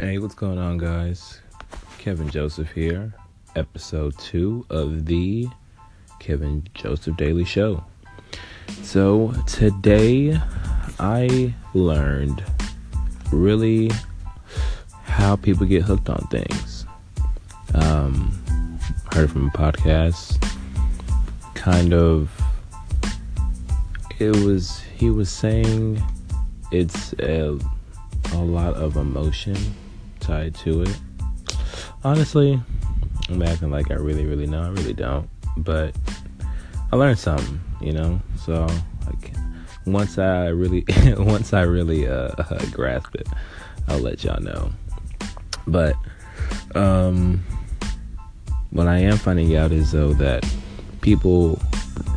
Hey, what's going on, guys? Kevin Joseph here, episode two of the Kevin Joseph Daily Show. So, today I learned really how people get hooked on things. Um, heard from a podcast, kind of, it was, he was saying it's a, a lot of emotion to it. Honestly, I'm acting like I really, really know. I really don't. But I learned something, you know. So like once I really, once I really uh, grasp it, I'll let y'all know. But um, what I am finding out is though that people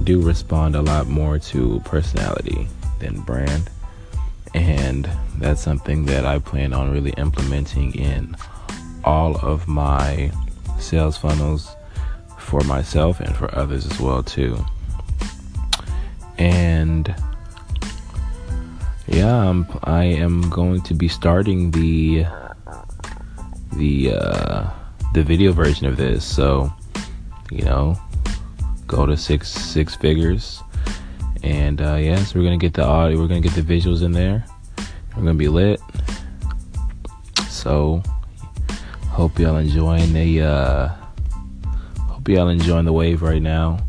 do respond a lot more to personality than brand and that's something that I plan on really implementing in all of my sales funnels for myself and for others as well too. And yeah, I'm, I am going to be starting the the uh, the video version of this. So, you know, go to six six figures and uh, yes, yeah, so we're gonna get the audio, we're gonna get the visuals in there. We're gonna be lit. So hope y'all enjoying the uh hope y'all enjoying the wave right now.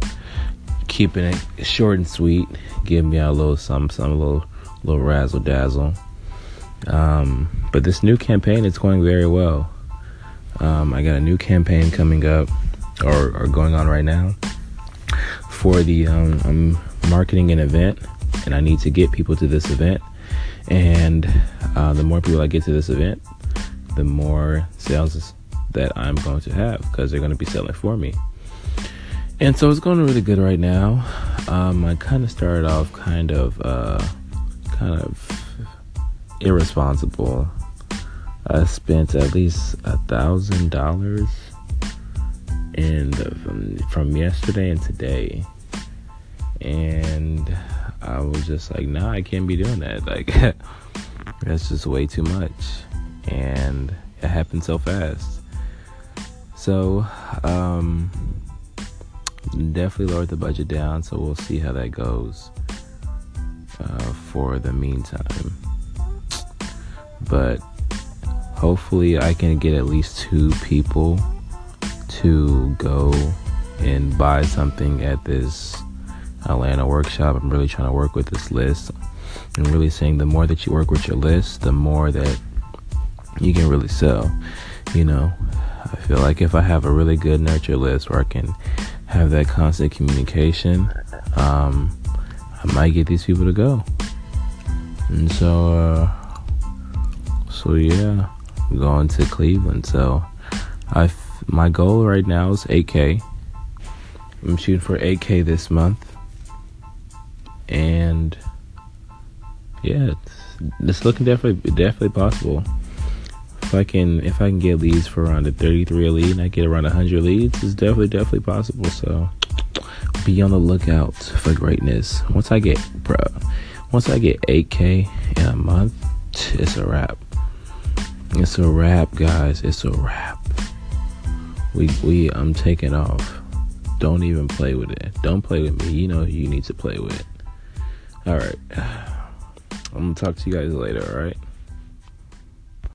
Keeping it short and sweet, giving y'all a little some some little little razzle dazzle. Um, but this new campaign is going very well. Um, I got a new campaign coming up or, or going on right now for the um, I'm marketing an event and I need to get people to this event. And uh, the more people I get to this event, the more sales that I'm going to have because they're going to be selling for me. And so it's going really good right now. Um, I kind of started off kind of, uh, kind of irresponsible. I spent at least a thousand dollars in from, from yesterday and today and I was just like, nah, I can't be doing that. Like, that's just way too much, and it happened so fast. So, um, definitely lowered the budget down. So we'll see how that goes uh, for the meantime. But hopefully, I can get at least two people to go and buy something at this Atlanta workshop. I'm really trying to work with this list and really saying the more that you work with your list, the more that you can really sell. You know, I feel like if I have a really good nurture list where I can have that constant communication, um, I might get these people to go. And so, uh, so yeah, I'm going to Cleveland. So, I my goal right now is 8K. I'm shooting for 8K this month and yeah, it's, it's looking definitely definitely possible. If I can if I can get leads for around a 33 lead and I get around 100 leads, it's definitely definitely possible. So be on the lookout for greatness. Once I get bro, once I get 8k in a month, it's a wrap. It's a wrap, guys. It's a wrap. We we I'm taking off. Don't even play with it. Don't play with me. You know you need to play with. All right. I'm going to talk to you guys later, all right?